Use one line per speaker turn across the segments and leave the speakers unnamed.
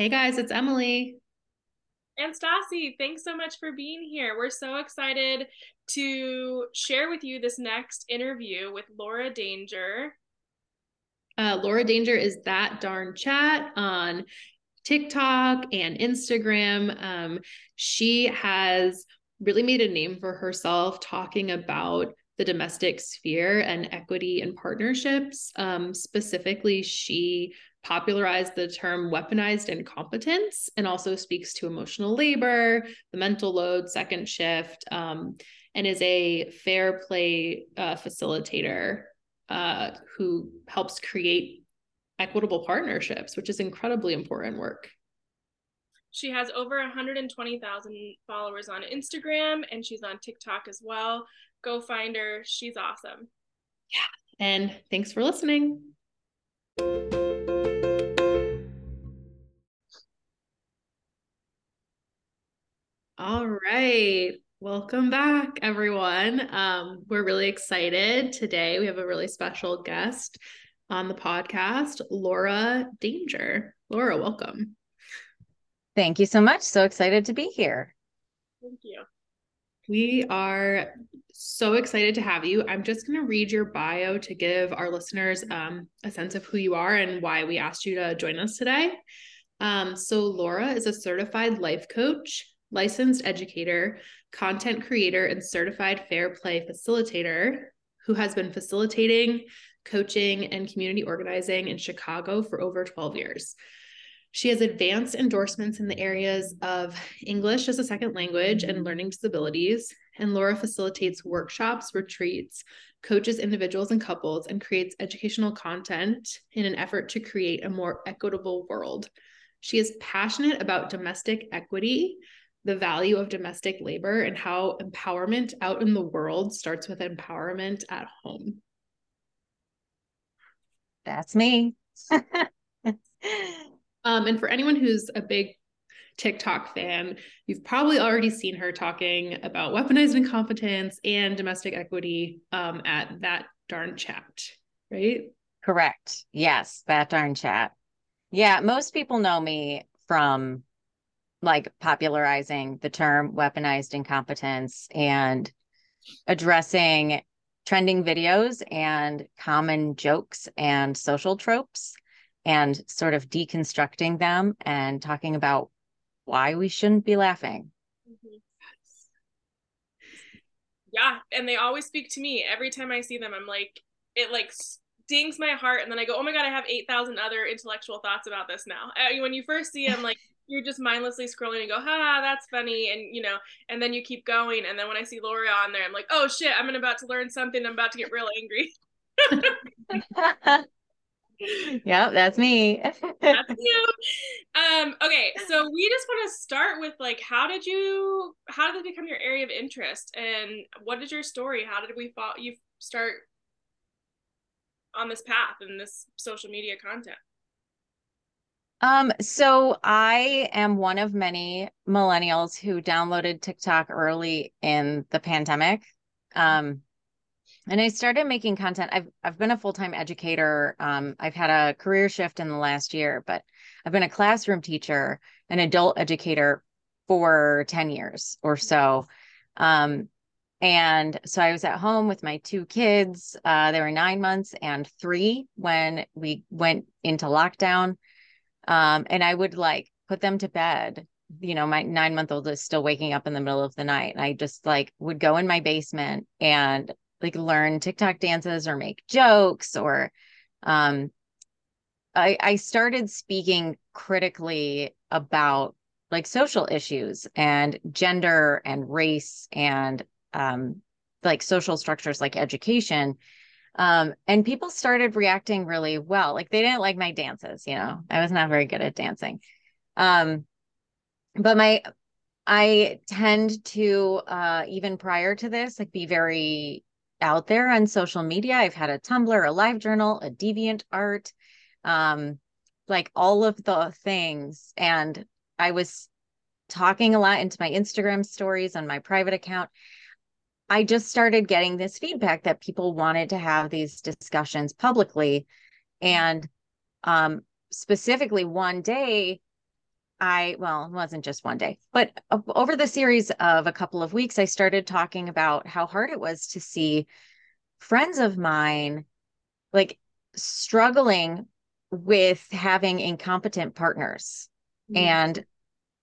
Hey guys, it's Emily.
And Stassi, thanks so much for being here. We're so excited to share with you this next interview with Laura Danger.
Uh, Laura Danger is that darn chat on TikTok and Instagram. Um, she has really made a name for herself talking about the domestic sphere and equity and partnerships. Um, specifically, she popularized the term weaponized incompetence and also speaks to emotional labor, the mental load, second shift, um, and is a fair play uh, facilitator uh, who helps create equitable partnerships, which is incredibly important work.
She has over 120,000 followers on Instagram and she's on TikTok as well. Go find her. She's awesome.
Yeah. And thanks for listening. All right. Welcome back, everyone. Um, we're really excited today. We have a really special guest on the podcast, Laura Danger. Laura, welcome.
Thank you so much. So excited to be here.
Thank you.
We are so excited to have you. I'm just going to read your bio to give our listeners um, a sense of who you are and why we asked you to join us today. Um, so, Laura is a certified life coach, licensed educator, content creator, and certified fair play facilitator who has been facilitating, coaching, and community organizing in Chicago for over 12 years. She has advanced endorsements in the areas of English as a second language and learning disabilities. And Laura facilitates workshops, retreats, coaches individuals and couples, and creates educational content in an effort to create a more equitable world. She is passionate about domestic equity, the value of domestic labor and how empowerment out in the world starts with empowerment at home.
That's me.
um, and for anyone who's a big TikTok fan, you've probably already seen her talking about weaponized incompetence and domestic equity um, at that darn chat, right?
Correct. Yes, that darn chat. Yeah, most people know me from like popularizing the term weaponized incompetence and addressing trending videos and common jokes and social tropes and sort of deconstructing them and talking about why we shouldn't be laughing. Mm-hmm.
Yeah, and they always speak to me every time I see them. I'm like, it like stings my heart, and then I go, oh my god, I have eight thousand other intellectual thoughts about this now. when you first see them, like you're just mindlessly scrolling and go, ha, that's funny. And, you know, and then you keep going. And then when I see Laura on there, I'm like, oh shit, I'm about to learn something. I'm about to get real angry.
yeah, that's me.
that's you. Um, okay, so we just want to start with like, how did you, how did it become your area of interest, and what is your story? How did we fall, you start on this path and this social media content?
Um, so I am one of many millennials who downloaded TikTok early in the pandemic. Um, and I started making content. I've I've been a full-time educator. Um, I've had a career shift in the last year, but I've been a classroom teacher, an adult educator for 10 years or so. Um, and so I was at home with my two kids. Uh, they were nine months and three when we went into lockdown. Um, and I would like put them to bed. You know, my nine month old is still waking up in the middle of the night. And I just like would go in my basement and like learn TikTok dances or make jokes or um I I started speaking critically about like social issues and gender and race and um like social structures like education um, and people started reacting really well. Like they didn't like my dances, you know, I was not very good at dancing. Um, but my, I tend to, uh, even prior to this, like be very out there on social media. I've had a Tumblr, a live journal, a deviant art, um, like all of the things. And I was talking a lot into my Instagram stories on my private account. I just started getting this feedback that people wanted to have these discussions publicly. And um, specifically, one day, I, well, it wasn't just one day, but over the series of a couple of weeks, I started talking about how hard it was to see friends of mine like struggling with having incompetent partners. Mm-hmm. And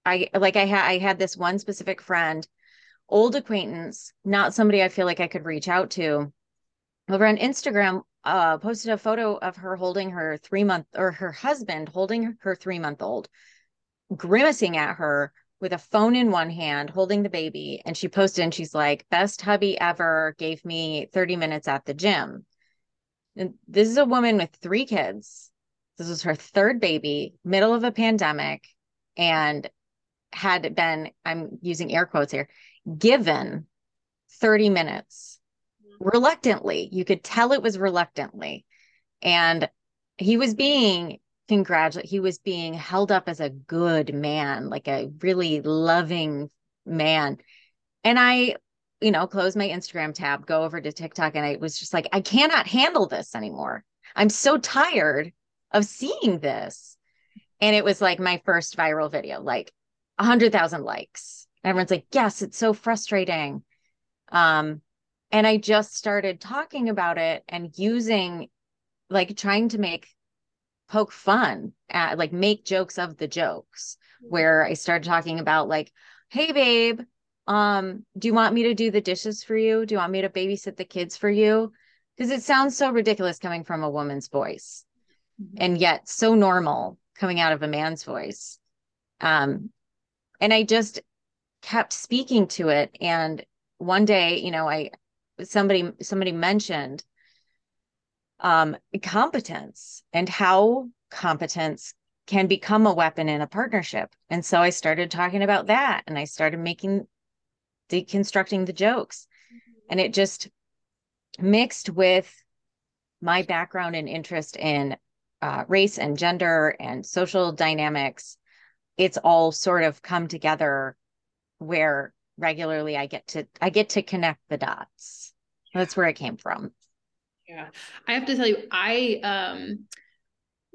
I, like, I had, I had this one specific friend, old acquaintance, not somebody I feel like I could reach out to over on Instagram uh, posted a photo of her holding her three month or her husband holding her three month old, grimacing at her with a phone in one hand, holding the baby. And she posted and she's like, best hubby ever gave me 30 minutes at the gym. And this is a woman with three kids. This was her third baby, middle of a pandemic, and had been, I'm using air quotes here, given 30 minutes reluctantly. You could tell it was reluctantly. And he was being congratulated. He was being held up as a good man, like a really loving man. And I, you know, close my Instagram tab, go over to TikTok, and I was just like, I cannot handle this anymore. I'm so tired of seeing this. And it was like my first viral video, like a hundred thousand likes. Everyone's like, yes, it's so frustrating. Um, and I just started talking about it and using like trying to make poke fun at like make jokes of the jokes mm-hmm. where I started talking about like, hey babe, um, do you want me to do the dishes for you? Do you want me to babysit the kids for you? Because it sounds so ridiculous coming from a woman's voice mm-hmm. and yet so normal coming out of a man's voice. Um, and I just kept speaking to it. And one day, you know, I somebody somebody mentioned um, competence and how competence can become a weapon in a partnership. And so I started talking about that and I started making deconstructing the jokes. Mm-hmm. And it just mixed with my background and interest in uh, race and gender and social dynamics. It's all sort of come together where regularly i get to i get to connect the dots that's where it came from
yeah i have to tell you i um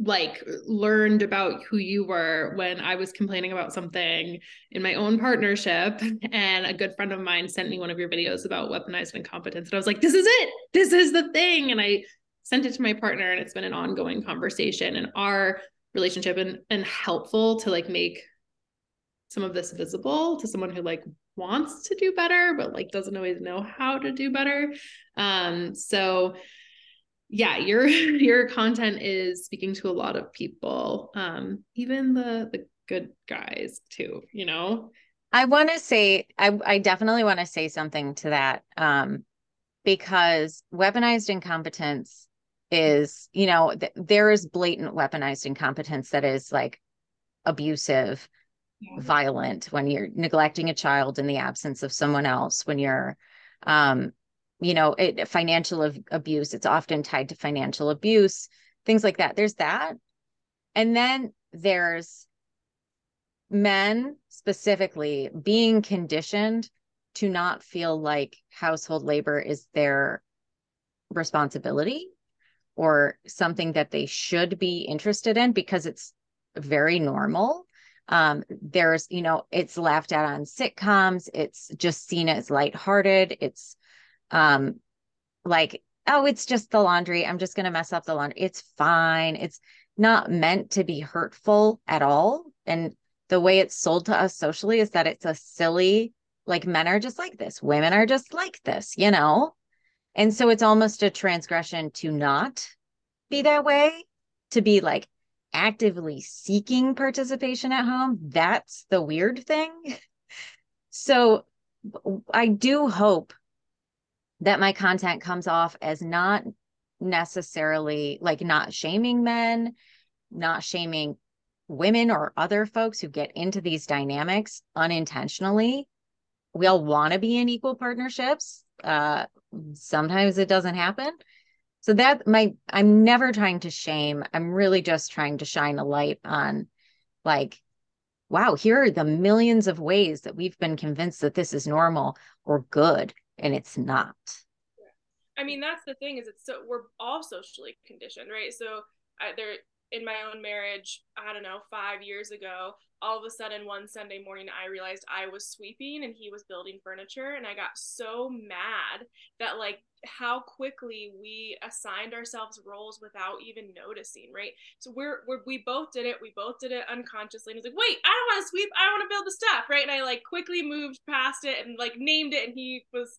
like learned about who you were when I was complaining about something in my own partnership. And a good friend of mine sent me one of your videos about weaponized incompetence. And I was like, this is it. This is the thing. And I sent it to my partner and it's been an ongoing conversation and our relationship and, and helpful to like make some of this visible to someone who like wants to do better but like doesn't always know how to do better. Um so yeah your your content is speaking to a lot of people um even the the good guys too you know?
I want to say i i definitely want to say something to that um because weaponized incompetence is you know th- there is blatant weaponized incompetence that is like abusive violent when you're neglecting a child in the absence of someone else when you're um you know it, financial abuse it's often tied to financial abuse things like that. There's that. And then there's men specifically being conditioned to not feel like household labor is their responsibility or something that they should be interested in because it's very normal um, there's, you know, it's laughed at on sitcoms. It's just seen as lighthearted. It's um, like, oh, it's just the laundry. I'm just going to mess up the laundry. It's fine. It's not meant to be hurtful at all. And the way it's sold to us socially is that it's a silly, like men are just like this, women are just like this, you know? And so it's almost a transgression to not be that way, to be like, actively seeking participation at home. That's the weird thing. So I do hope that my content comes off as not necessarily like not shaming men, not shaming women or other folks who get into these dynamics unintentionally. We all want to be in equal partnerships. Uh, sometimes it doesn't happen so that my i'm never trying to shame. I'm really just trying to shine a light on like wow here are the millions of ways that we've been convinced that this is normal or good and it's not.
I mean that's the thing is it's so we're all socially conditioned right? So I, there in my own marriage, I don't know, five years ago, all of a sudden one Sunday morning I realized I was sweeping and he was building furniture and I got so mad that like how quickly we assigned ourselves roles without even noticing, right? So we're, we're we both did it, we both did it unconsciously and was like, wait, I don't want to sweep, I want to build the stuff, right? And I like quickly moved past it and like named it and he was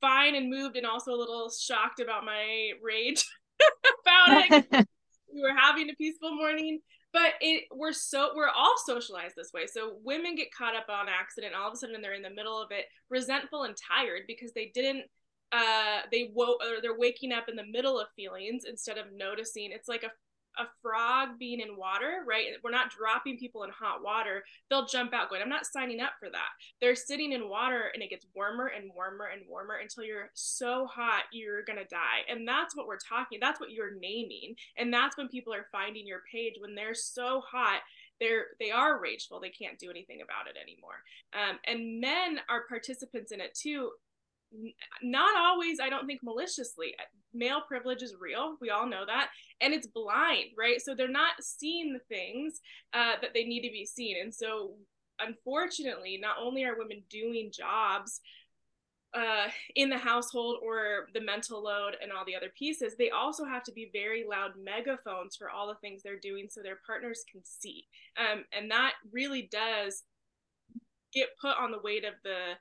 fine and moved and also a little shocked about my rage about it. we were having a peaceful morning but it we're so we're all socialized this way. So women get caught up on accident all of a sudden they're in the middle of it resentful and tired because they didn't uh they woke or they're waking up in the middle of feelings instead of noticing. It's like a a frog being in water, right? We're not dropping people in hot water. They'll jump out going, I'm not signing up for that. They're sitting in water and it gets warmer and warmer and warmer until you're so hot you're going to die. And that's what we're talking. That's what you're naming. And that's when people are finding your page when they're so hot they're they are rageful they can't do anything about it anymore um, and men are participants in it too not always i don't think maliciously. Male privilege is real. We all know that. And it's blind right? So they're not seeing the things uh, that they need to be seen. And so unfortunately not only are women doing jobs uh, in the household or the mental load and all the other pieces, they also have to be very loud megaphones for all the things they're doing so their partners can see. Um, and that really does get put on the weight of the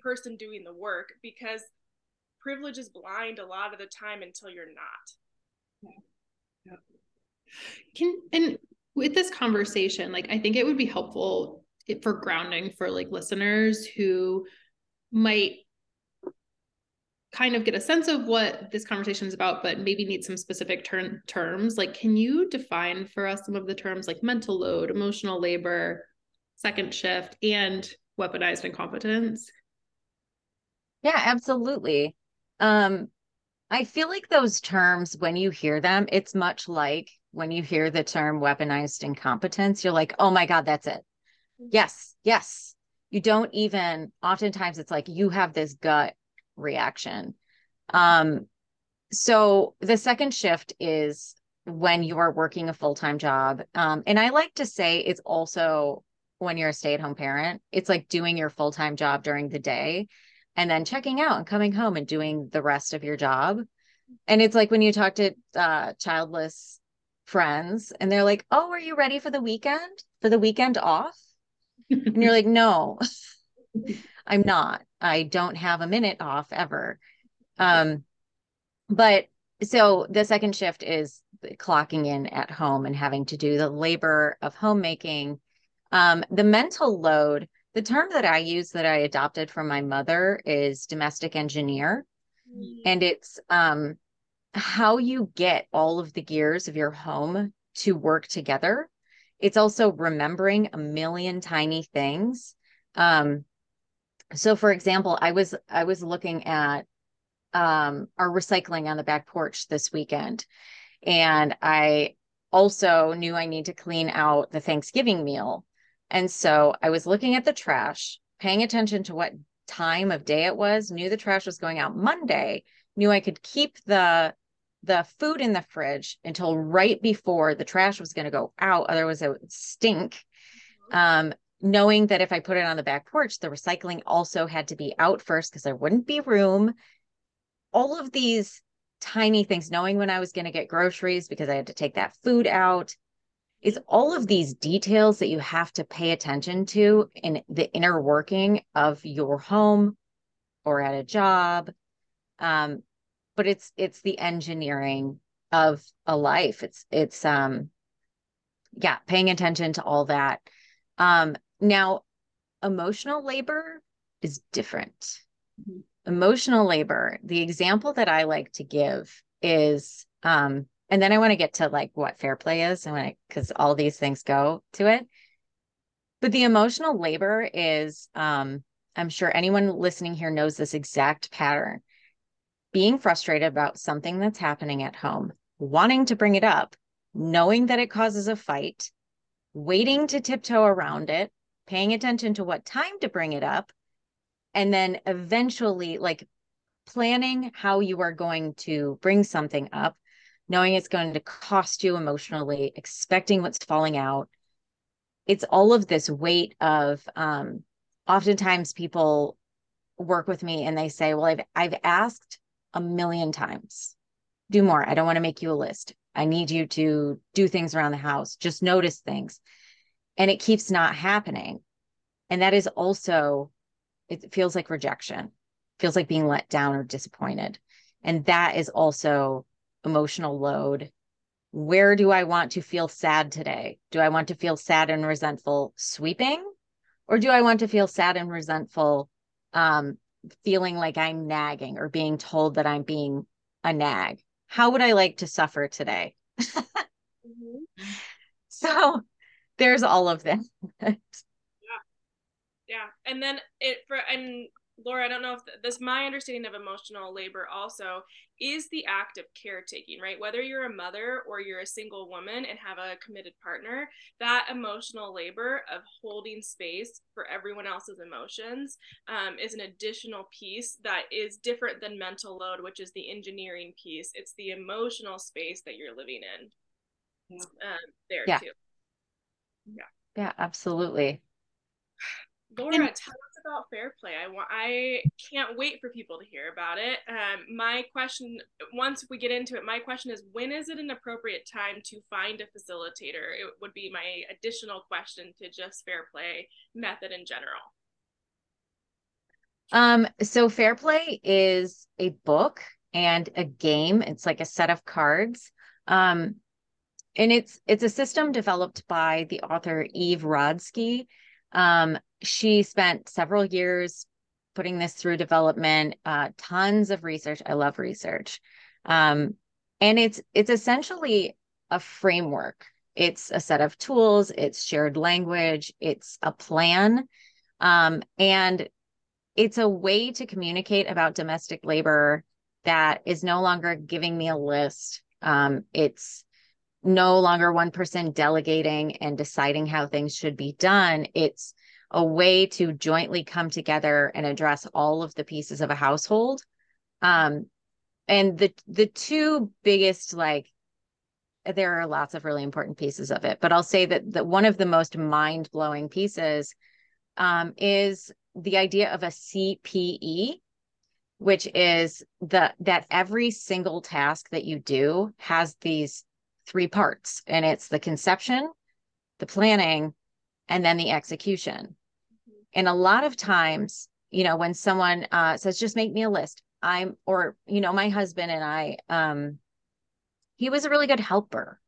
person doing the work because privilege is blind a lot of the time until you're not.
Can and with this conversation, like I think it would be helpful for grounding for like listeners who might kind of get a sense of what this conversation is about, but maybe need some specific ter- terms. Like, can you define for us some of the terms like mental load, emotional labor, second shift, and weaponized incompetence?
Yeah, absolutely. Um, I feel like those terms, when you hear them, it's much like when you hear the term weaponized incompetence, you're like, oh my God, that's it. Mm-hmm. Yes, yes. You don't even, oftentimes it's like you have this gut reaction. Um, so the second shift is when you are working a full time job. Um, and I like to say it's also when you're a stay at home parent, it's like doing your full time job during the day and then checking out and coming home and doing the rest of your job. And it's like when you talk to uh, childless friends and they're like, Oh, are you ready for the weekend? For the weekend off? and you're like, No, I'm not. I don't have a minute off ever. Um, but so the second shift is clocking in at home and having to do the labor of homemaking. Um, the mental load, the term that I use that I adopted from my mother is domestic engineer. Mm-hmm. And it's um, how you get all of the gears of your home to work together. It's also remembering a million tiny things. Um, so for example, I was I was looking at um, our recycling on the back porch this weekend, and I also knew I need to clean out the Thanksgiving meal and so I was looking at the trash, paying attention to what time of day it was, knew the trash was going out Monday, knew I could keep the the food in the fridge until right before the trash was going to go out otherwise it would stink mm-hmm. um, knowing that if i put it on the back porch the recycling also had to be out first because there wouldn't be room all of these tiny things knowing when i was going to get groceries because i had to take that food out is all of these details that you have to pay attention to in the inner working of your home or at a job. Um, but it's it's the engineering of a life. It's it's um yeah paying attention to all that. Um now emotional labor is different. Mm-hmm. emotional labor the example that i like to give is um and then I want to get to like what fair play is and when because all these things go to it. But the emotional labor is um I'm sure anyone listening here knows this exact pattern. Being frustrated about something that's happening at home, wanting to bring it up, knowing that it causes a fight, waiting to tiptoe around it, paying attention to what time to bring it up, and then eventually like planning how you are going to bring something up knowing it's going to cost you emotionally, expecting what's falling out. It's all of this weight of um, oftentimes people work with me and they say, Well, I've I've asked a million times. Do more. I don't want to make you a list. I need you to do things around the house. Just notice things. And it keeps not happening. And that is also, it feels like rejection, feels like being let down or disappointed. And that is also emotional load. Where do I want to feel sad today? Do I want to feel sad and resentful sweeping? Or do I want to feel sad and resentful um, feeling like I'm nagging or being told that I'm being a nag? How would I like to suffer today? mm-hmm. So there's all of that.
yeah. Yeah. And then it for and Laura, I don't know if this my understanding of emotional labor also is the act of caretaking, right? Whether you're a mother or you're a single woman and have a committed partner, that emotional labor of holding space for everyone else's emotions um, is an additional piece that is different than mental load, which is the engineering piece. It's the emotional space that you're living in yeah. um, there
yeah.
too.
Yeah. Yeah, absolutely.
Laura, and- tell about fair play. I want I can't wait for people to hear about it. Um, my question once we get into it, my question is when is it an appropriate time to find a facilitator? It would be my additional question to just fair play method in general.
Um, so fair play is a book and a game. It's like a set of cards. Um, and it's it's a system developed by the author Eve Rodsky. Um, she spent several years putting this through development, uh, tons of research. I love research. Um, and it's it's essentially a framework. It's a set of tools, it's shared language, it's a plan. Um, and it's a way to communicate about domestic labor that is no longer giving me a list. Um, it's no longer one person delegating and deciding how things should be done. It's a way to jointly come together and address all of the pieces of a household. Um, and the the two biggest like there are lots of really important pieces of it, but I'll say that that one of the most mind blowing pieces um, is the idea of a CPE, which is the that every single task that you do has these three parts, and it's the conception, the planning, and then the execution. And a lot of times, you know, when someone uh, says, just make me a list, I'm, or, you know, my husband and I, um, he was a really good helper.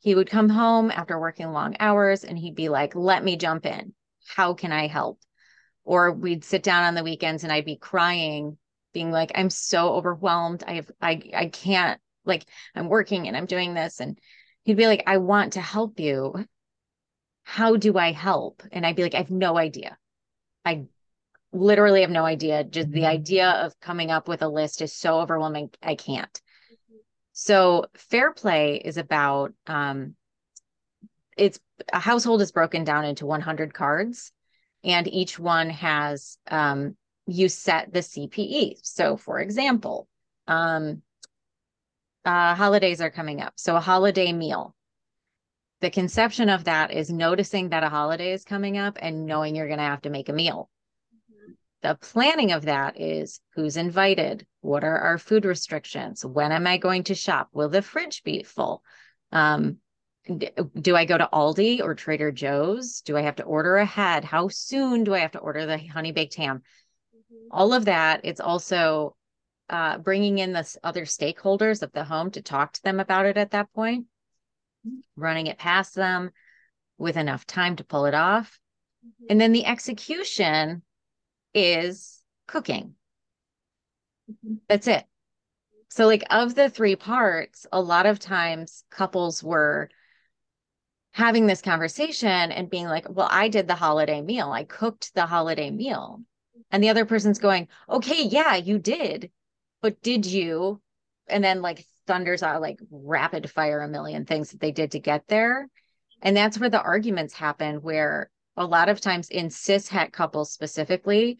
He would come home after working long hours and he'd be like, let me jump in. How can I help? Or we'd sit down on the weekends and I'd be crying, being like, I'm so overwhelmed. I have, I, I can't, like, I'm working and I'm doing this. And he'd be like, I want to help you. How do I help? And I'd be like, I have no idea. I literally have no idea. Just the mm-hmm. idea of coming up with a list is so overwhelming. I can't. Mm-hmm. So fair play is about um, it's a household is broken down into 100 cards, and each one has um, you set the CPE. So, for example, um, uh, holidays are coming up. So, a holiday meal the conception of that is noticing that a holiday is coming up and knowing you're going to have to make a meal. Mm-hmm. The planning of that is who's invited, what are our food restrictions, when am I going to shop, will the fridge be full? Um, do I go to Aldi or Trader Joe's? Do I have to order ahead? How soon do I have to order the honey baked ham? Mm-hmm. All of that. It's also uh, bringing in the other stakeholders of the home to talk to them about it at that point running it past them with enough time to pull it off. Mm-hmm. And then the execution is cooking. Mm-hmm. That's it. So, like, of the three parts, a lot of times couples were having this conversation and being like, Well, I did the holiday meal, I cooked the holiday meal. And the other person's going, Okay, yeah, you did. But did you? And then, like, thunders out like rapid fire a million things that they did to get there. And that's where the arguments happen, where a lot of times in cis het couples specifically,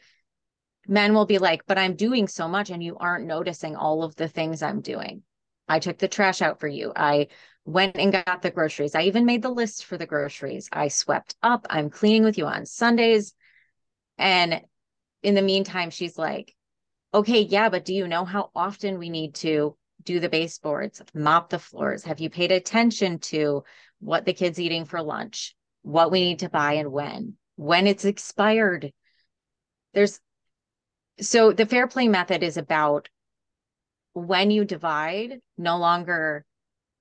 men will be like, but I'm doing so much and you aren't noticing all of the things I'm doing. I took the trash out for you. I went and got the groceries. I even made the list for the groceries. I swept up. I'm cleaning with you on Sundays. And in the meantime, she's like, okay, yeah, but do you know how often we need to do the baseboards, mop the floors? Have you paid attention to what the kid's eating for lunch, what we need to buy and when, when it's expired? There's so the fair play method is about when you divide, no longer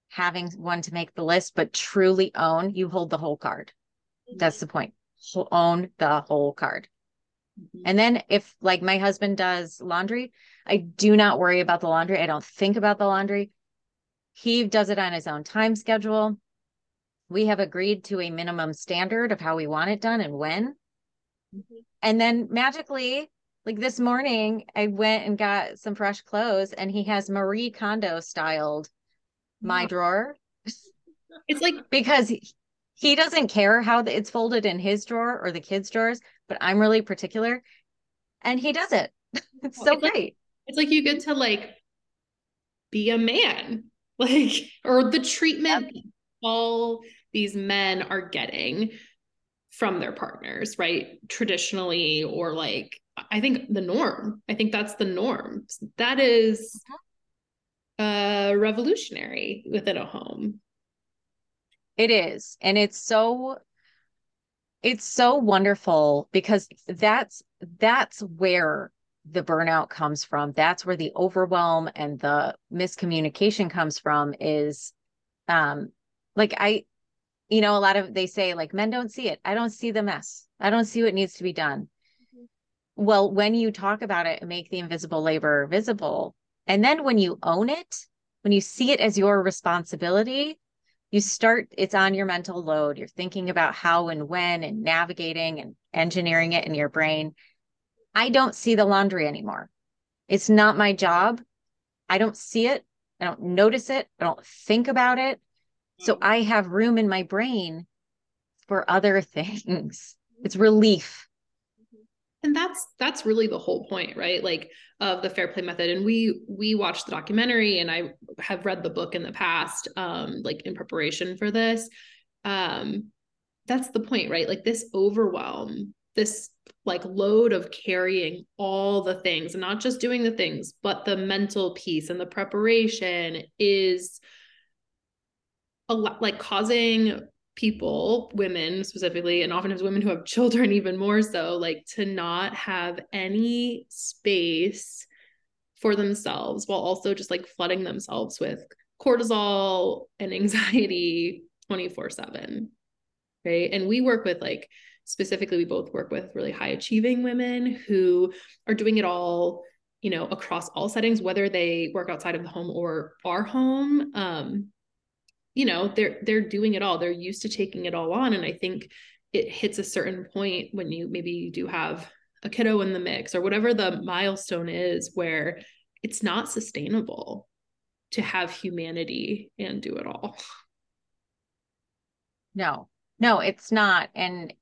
having one to make the list, but truly own, you hold the whole card. That's the point. Own the whole card. Mm-hmm. And then if like my husband does laundry, I do not worry about the laundry. I don't think about the laundry. He does it on his own time schedule. We have agreed to a minimum standard of how we want it done and when. Mm-hmm. And then magically, like this morning, I went and got some fresh clothes and he has Marie Kondo styled my drawer.
It's like
because he, he doesn't care how it's folded in his drawer or the kids' drawers, but I'm really particular and he does it. It's so
it's
great.
Like, it's like you get to like be a man, like, or the treatment yep. all these men are getting from their partners, right? Traditionally, or like, I think the norm. I think that's the norm. That is uh, revolutionary within a home.
It is. And it's so it's so wonderful because that's that's where the burnout comes from. That's where the overwhelm and the miscommunication comes from is um like I you know a lot of they say like men don't see it. I don't see the mess. I don't see what needs to be done. Mm-hmm. Well, when you talk about it and make the invisible labor visible, and then when you own it, when you see it as your responsibility, you start, it's on your mental load. You're thinking about how and when and navigating and engineering it in your brain. I don't see the laundry anymore. It's not my job. I don't see it. I don't notice it. I don't think about it. So hmm. I have room in my brain for other things. It's relief
and that's that's really the whole point right? Like of the fair play method. And we we watched the documentary and i have read the book in the past um like in preparation for this. Um that's the point right? Like this overwhelm this like load of carrying all the things and not just doing the things but the mental piece and the preparation is a lot like causing people, women specifically, and oftentimes women who have children, even more so, like to not have any space for themselves while also just like flooding themselves with cortisol and anxiety 24 7. Right. And we work with like, specifically, we both work with really high achieving women who are doing it all you know across all settings whether they work outside of the home or are home um you know they're they're doing it all. They're used to taking it all on. And i think it hits a certain point when you maybe you do have a kiddo in the mix or whatever the milestone is where it's not sustainable to have humanity and do it all.
No no it's not. And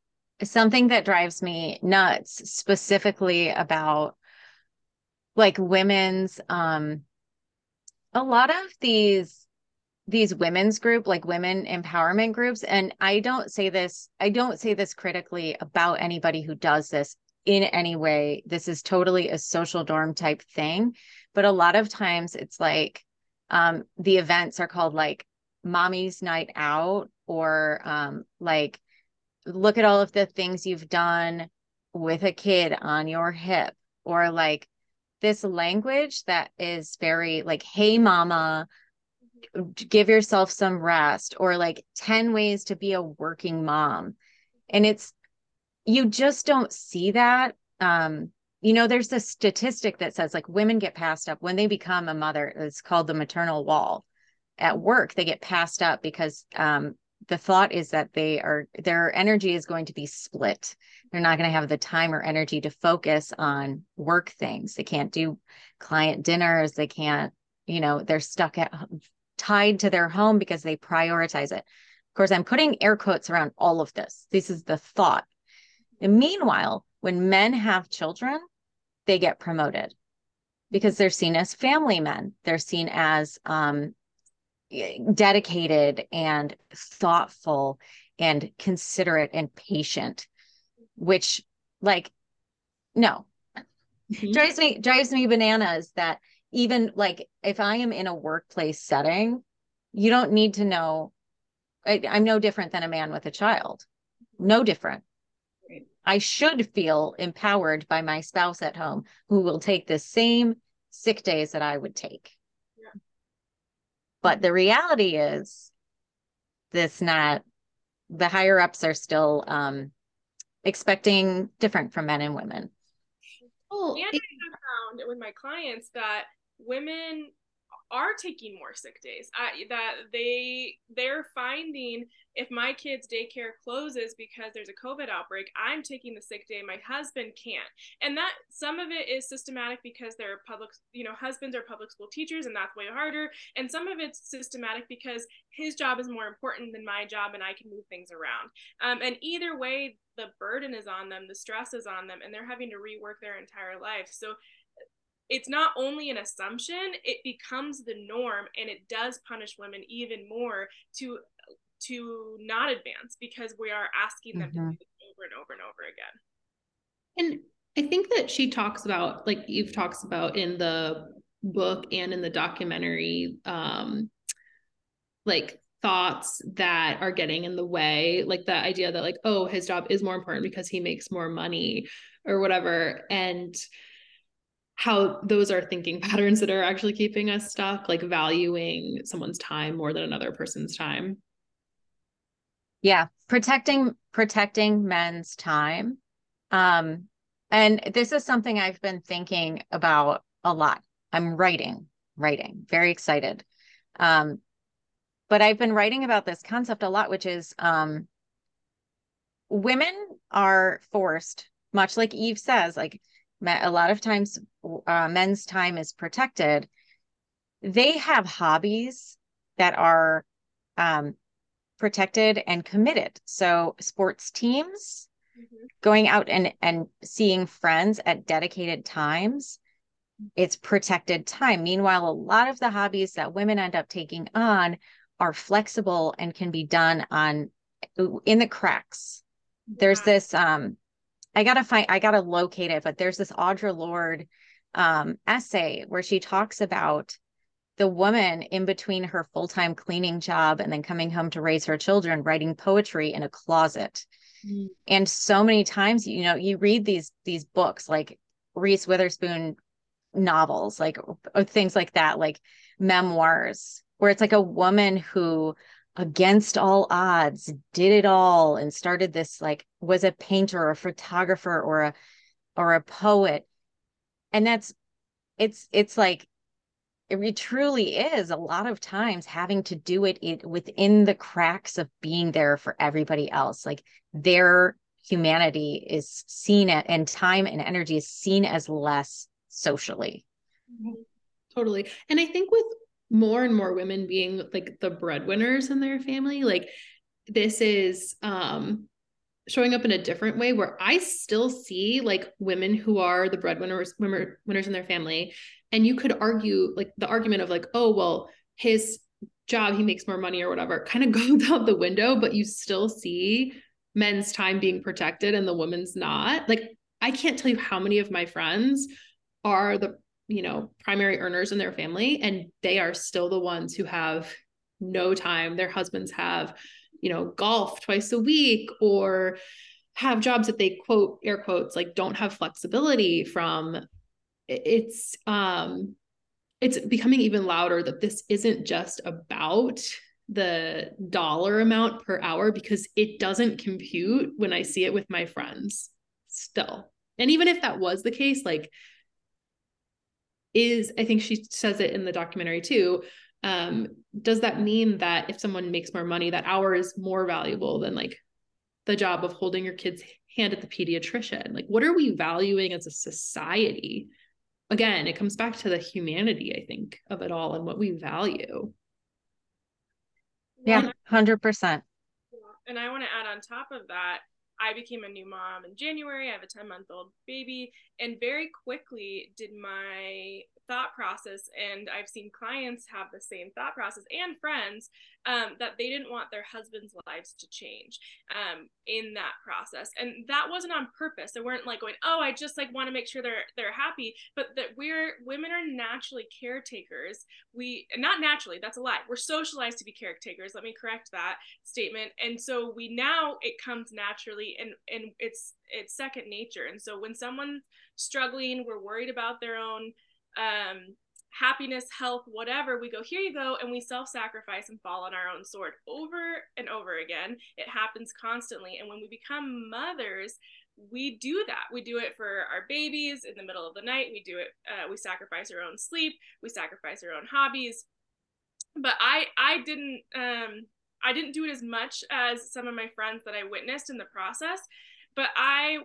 something that drives me nuts specifically about like women's um a lot of these these women's group like women empowerment groups. And i don't say this i don't say this critically about anybody who does this in any way. This is totally a social dorm type thing. But a lot of times it's like um the events are called like mommy's night out or um like look at all of the things you've done with a kid on your hip or like this language that is very like hey mama give yourself some rest or like 10 ways to be a working mom. And it's you just don't see that. Um you know there's a statistic that says like women get passed up when they become a mother. It's called the maternal wall. At work they get passed up because um the thought is that they are their energy is going to be split. They're not going to have the time or energy to focus on work things. They can't do client dinners. They can't you know they're stuck at tied to their home because they prioritize it. Of course, I'm putting air quotes around all of this. This is the thought. And meanwhile, when men have children, they get promoted. because they're seen as family men. They're seen as um, dedicated and thoughtful and considerate and patient, which, like, no, mm-hmm. drives me drives me bananas that even like if I am in a workplace setting, you don't need to know. I, I'm no different than a man with a child. No different. I should feel empowered by my spouse at home who will take the same sick days that I would take. Yeah. But the reality is this not the higher ups are still um expecting different from men and women.
Oh, and I have found with my clients that women are taking more sick days. I, that they they're finding if my kid's daycare closes because there's a covid outbreak i'm taking the sick day my husband can't. And that some of it is systematic because they're public you know husbands are public school teachers and that's way harder. And some of it's systematic because his job is more important than my job and i can move things around. Um, and either way the burden is on them the stress is on them and they're having to rework their entire life. So it's not only an assumption it becomes the norm and it does punish women even more to to not advance because we are asking them mm-hmm. to do it over and over and over
again and i think that she talks about like Eve talks about in the book and in the documentary um like thoughts that are getting in the way like the idea that like oh his job is more important because he makes more money or whatever and how those are thinking patterns that are actually keeping us stuck, like valuing someone's time more than another person's time.
Yeah, protecting protecting men's time. Um and this is something I've been thinking about a lot. I'm writing, writing, very excited. Um but I've been writing about this concept a lot which is um women are forced much like Eve says like a lot of times uh, men's time is protected they have hobbies that are um, protected and committed so sports teams mm-hmm. going out and and seeing friends at dedicated times it's protected time meanwhile a lot of the hobbies that women end up taking on are flexible and can be done on in the cracks yeah. there's this um I gotta find, I gotta locate it, but there's this Audre Lorde um, essay where she talks about the woman in between her full time cleaning job and then coming home to raise her children, writing poetry in a closet. Mm. And so many times, you know, you read these these books like Reese Witherspoon novels, like things like that, like memoirs, where it's like a woman who against all odds did it all and started this like was a painter or a photographer or a or a poet. And that's it's it's like it truly is a lot of times having to do it, it within the cracks of being there for everybody else. Like their humanity is seen at, and time and energy is seen as less socially.
Mm-hmm. totally. And i think with more and more women being like the breadwinners in their family. Like this is um showing up in a different way where I still see like women who are the breadwinners women, winners in their family. And you could argue like the argument of like oh well his job he makes more money or whatever kind of goes out the window. But you still see men's time being protected and the women's not. Like I can't tell you how many of my friends are the you know primary earners in their family and they are still the ones who have no time. Their husbands have you know golf twice a week or have jobs that they quote air quotes like don't have flexibility from. It's um it's becoming even louder that this isn't just about the dollar amount per hour because it doesn't compute when i see it with my friends still. And even if that was the case like is i think she says it in the documentary too um, does that mean that if someone makes more money that hour is more valuable than like the job of holding your kid's hand at the pediatrician? Like what are we valuing as a society? Again it comes back to the humanity i think of it all and what we value.
Yeah 100%
and i want to add on top of that I became a new mom in January. I have a 10 month old baby. And very quickly did my thought process and i've seen clients have the same thought process and friends um, that they didn't want their husbands lives to change um, in that process. And that wasn't on purpose. They weren't like going oh i just like want to make sure they're they're happy but that we're women are naturally caretakers. We not naturally that's a lie. We're socialized to be caretakers let me correct that statement. And so we now it comes naturally and and it's it's second nature. And so when someone's struggling we're worried about their own um, happiness, health, whatever, we go, here you go, and we self sacrifice and fall on our own sword over and over again. It happens constantly. And when we become mothers, we do that. We do it for our babies in the middle of the night. We do it, uh, we sacrifice our own sleep, we sacrifice our own hobbies. But I, I didn't, um, I didn't do it as much as some of my friends that I witnessed in the process. But I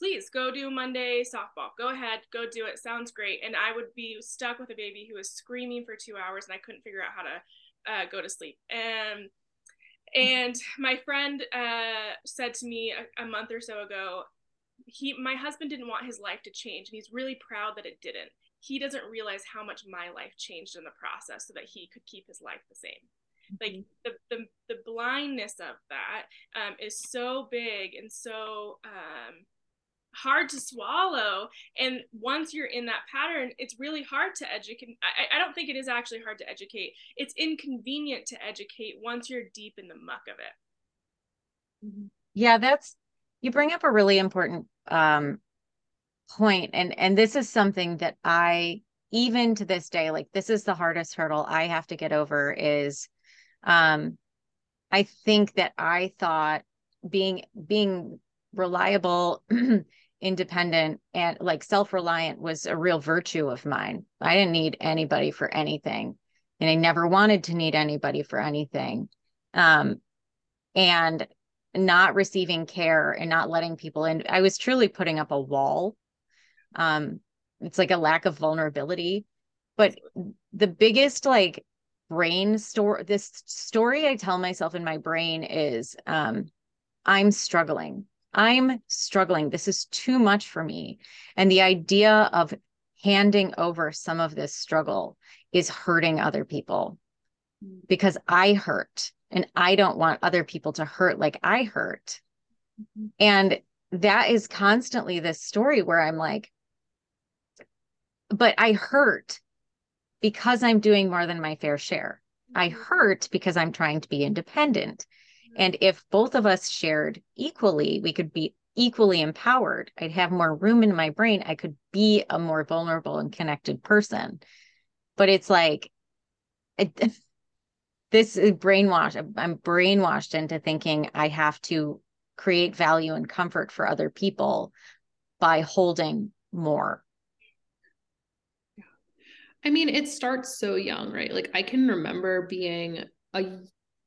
please go do Monday softball. Go ahead, go do it. Sounds great. And I would be stuck with a baby who was screaming for two hours and I couldn't figure out how to uh, go to sleep. And and my friend uh, said to me a, a month or so ago, he my husband didn't want his life to change, and he's really proud that it didn't. He doesn't realize how much my life changed in the process, so that he could keep his life the same like mm-hmm. the, the the blindness of that um, is so big and so um, hard to swallow and once you're in that pattern it's really hard to educate I, I don't think it is actually hard to educate it's inconvenient to educate once you're deep in the muck of it
mm-hmm. yeah that's you bring up a really important um point and and this is something that i even to this day like this is the hardest hurdle i have to get over is um i think that i thought being being reliable independent and like self-reliant was a real virtue of mine. I didn't need anybody for anything and I never wanted to need anybody for anything. Um and not receiving care and not letting people in. I was truly putting up a wall. Um it's like a lack of vulnerability. But the biggest like brain store this story I tell myself in my brain is um I'm struggling I'm struggling. This is too much for me. And the idea of handing over some of this struggle is hurting other people because I hurt and I don't want other people to hurt like I hurt. Mm-hmm. And that is constantly this story where I'm like, but I hurt because I'm doing more than my fair share. I mm-hmm. hurt because I'm trying to be independent. And if both of us shared equally, we could be equally empowered. I'd have more room in my brain. I could be a more vulnerable and connected person. But it's like, it, this is brainwashed. I'm brainwashed into thinking I have to create value and comfort for other people by holding more.
I mean, it starts so young, right? Like I can remember being a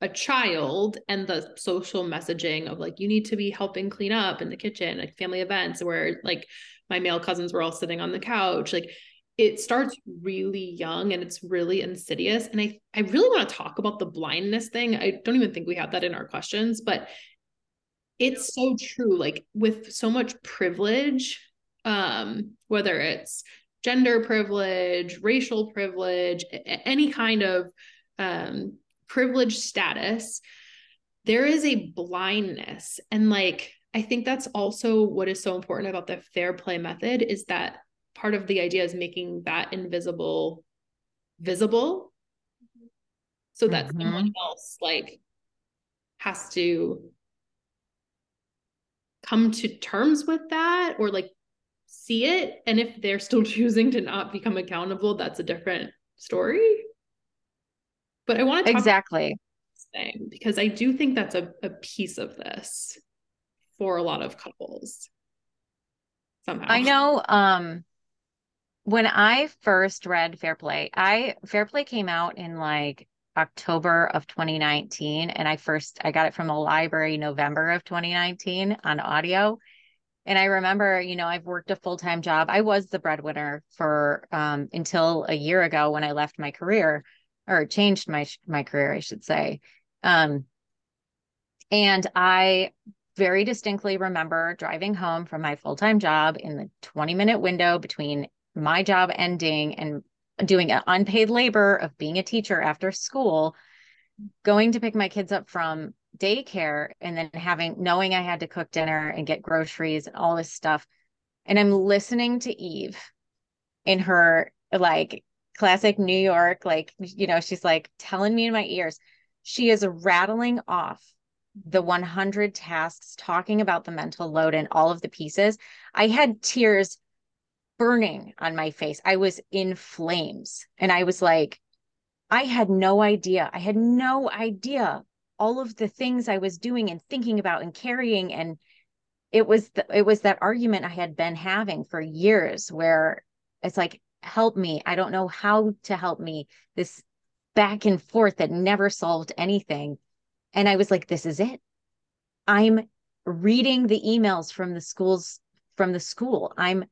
a child and the social messaging of like you need to be helping clean up in the kitchen like family events where like my male cousins were all sitting on the couch like it starts really young and it's really insidious. And i i really want to talk about the blindness thing. I don't even think we have that in our questions but it's so true like with so much privilege um whether it's gender privilege racial privilege any kind of um privileged status, there is a blindness. And like, I think that's also what is so important about the fair play method is that part of the idea is making that invisible visible so that mm-hmm. someone else like has to come to terms with that or like see it and if they're still choosing to not become accountable that's a different story but I want to
exactly
thing because I do think that's a, a piece of this for a lot of couples. Somehow.
I know um when I first read Fair Play, I Fair Play came out in like October of 2019 and I first I got it from the library November of 2019 on audio. And I remember, you know, I've worked a full-time job. I was the breadwinner for um until a year ago when I left my career or changed my my career, I should say. Um, and I very distinctly remember driving home from my full time job in the 20 minute window between my job ending and doing an unpaid labor of being a teacher after school, going to pick my kids up from daycare and then having knowing I had to cook dinner and get groceries and all this stuff. And I'm listening to Eve in her like classic New York, like, you know, she's like telling me in my ears, she is rattling off the 100 tasks, talking about the mental load and all of the pieces. I had tears burning on my face. I was in flames. And I was like, I had no idea. I had no idea all of the things I was doing and thinking about and carrying. And it was the, it was that argument I had been having for years where it's like, help me. I don't know how to help me. This back and forth that never solved anything. And I was like, this is it. I'm reading the emails from the schools from the school. I'm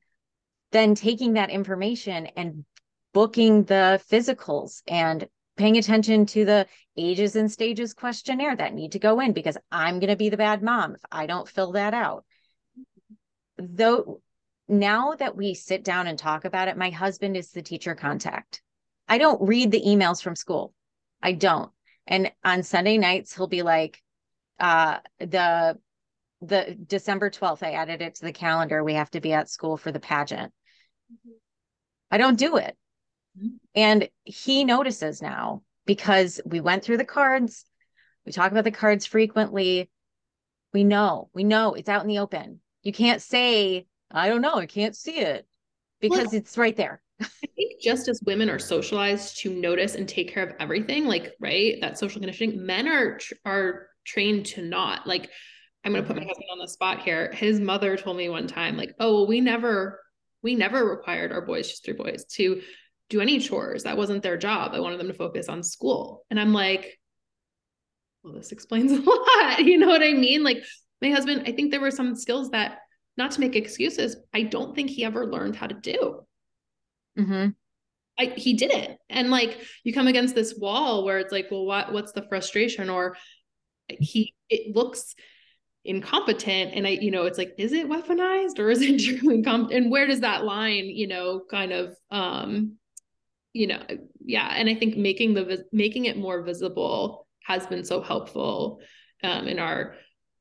then taking that information and booking the physicals and paying attention to the ages and stages questionnaire that need to go in because I'm going to be the bad mom if I don't fill that out. Though now that we sit down and talk about it, my husband is the teacher contact. I don't read the emails from school. I don't. And on Sunday nights, he'll be like, uh, the the December 12th, I added it to the calendar. We have to be at school for the pageant. Mm-hmm. I don't do it. Mm-hmm. And he notices now because we went through the cards. We talk about the cards frequently. We know, we know it's out in the open. You can't say, I don't know, I can't see it because well, it's right there.
I think just as women are socialized to notice and take care of everything, like right, that social conditioning, men are are trained to not. Like, I'm gonna put my mm-hmm. husband on the spot here. His mother told me one time, like, oh, well, we never we never required our boys, just three boys, to do any chores. That wasn't their job. I wanted them to focus on school. And I'm like, well, this explains a lot. You know what I mean? Like my husband, I think there were some skills that, not to make excuses, I don't think he ever learned how to do. Mm-hmm. I, he didn't. And like you come against this wall where it's like, well, what what's the frustration? Or he it looks incompetent and i you know it's like is it weaponized or is it true incompetent and where does that line you know kind of um you know yeah and i think making the making it more visible has been so helpful um, in our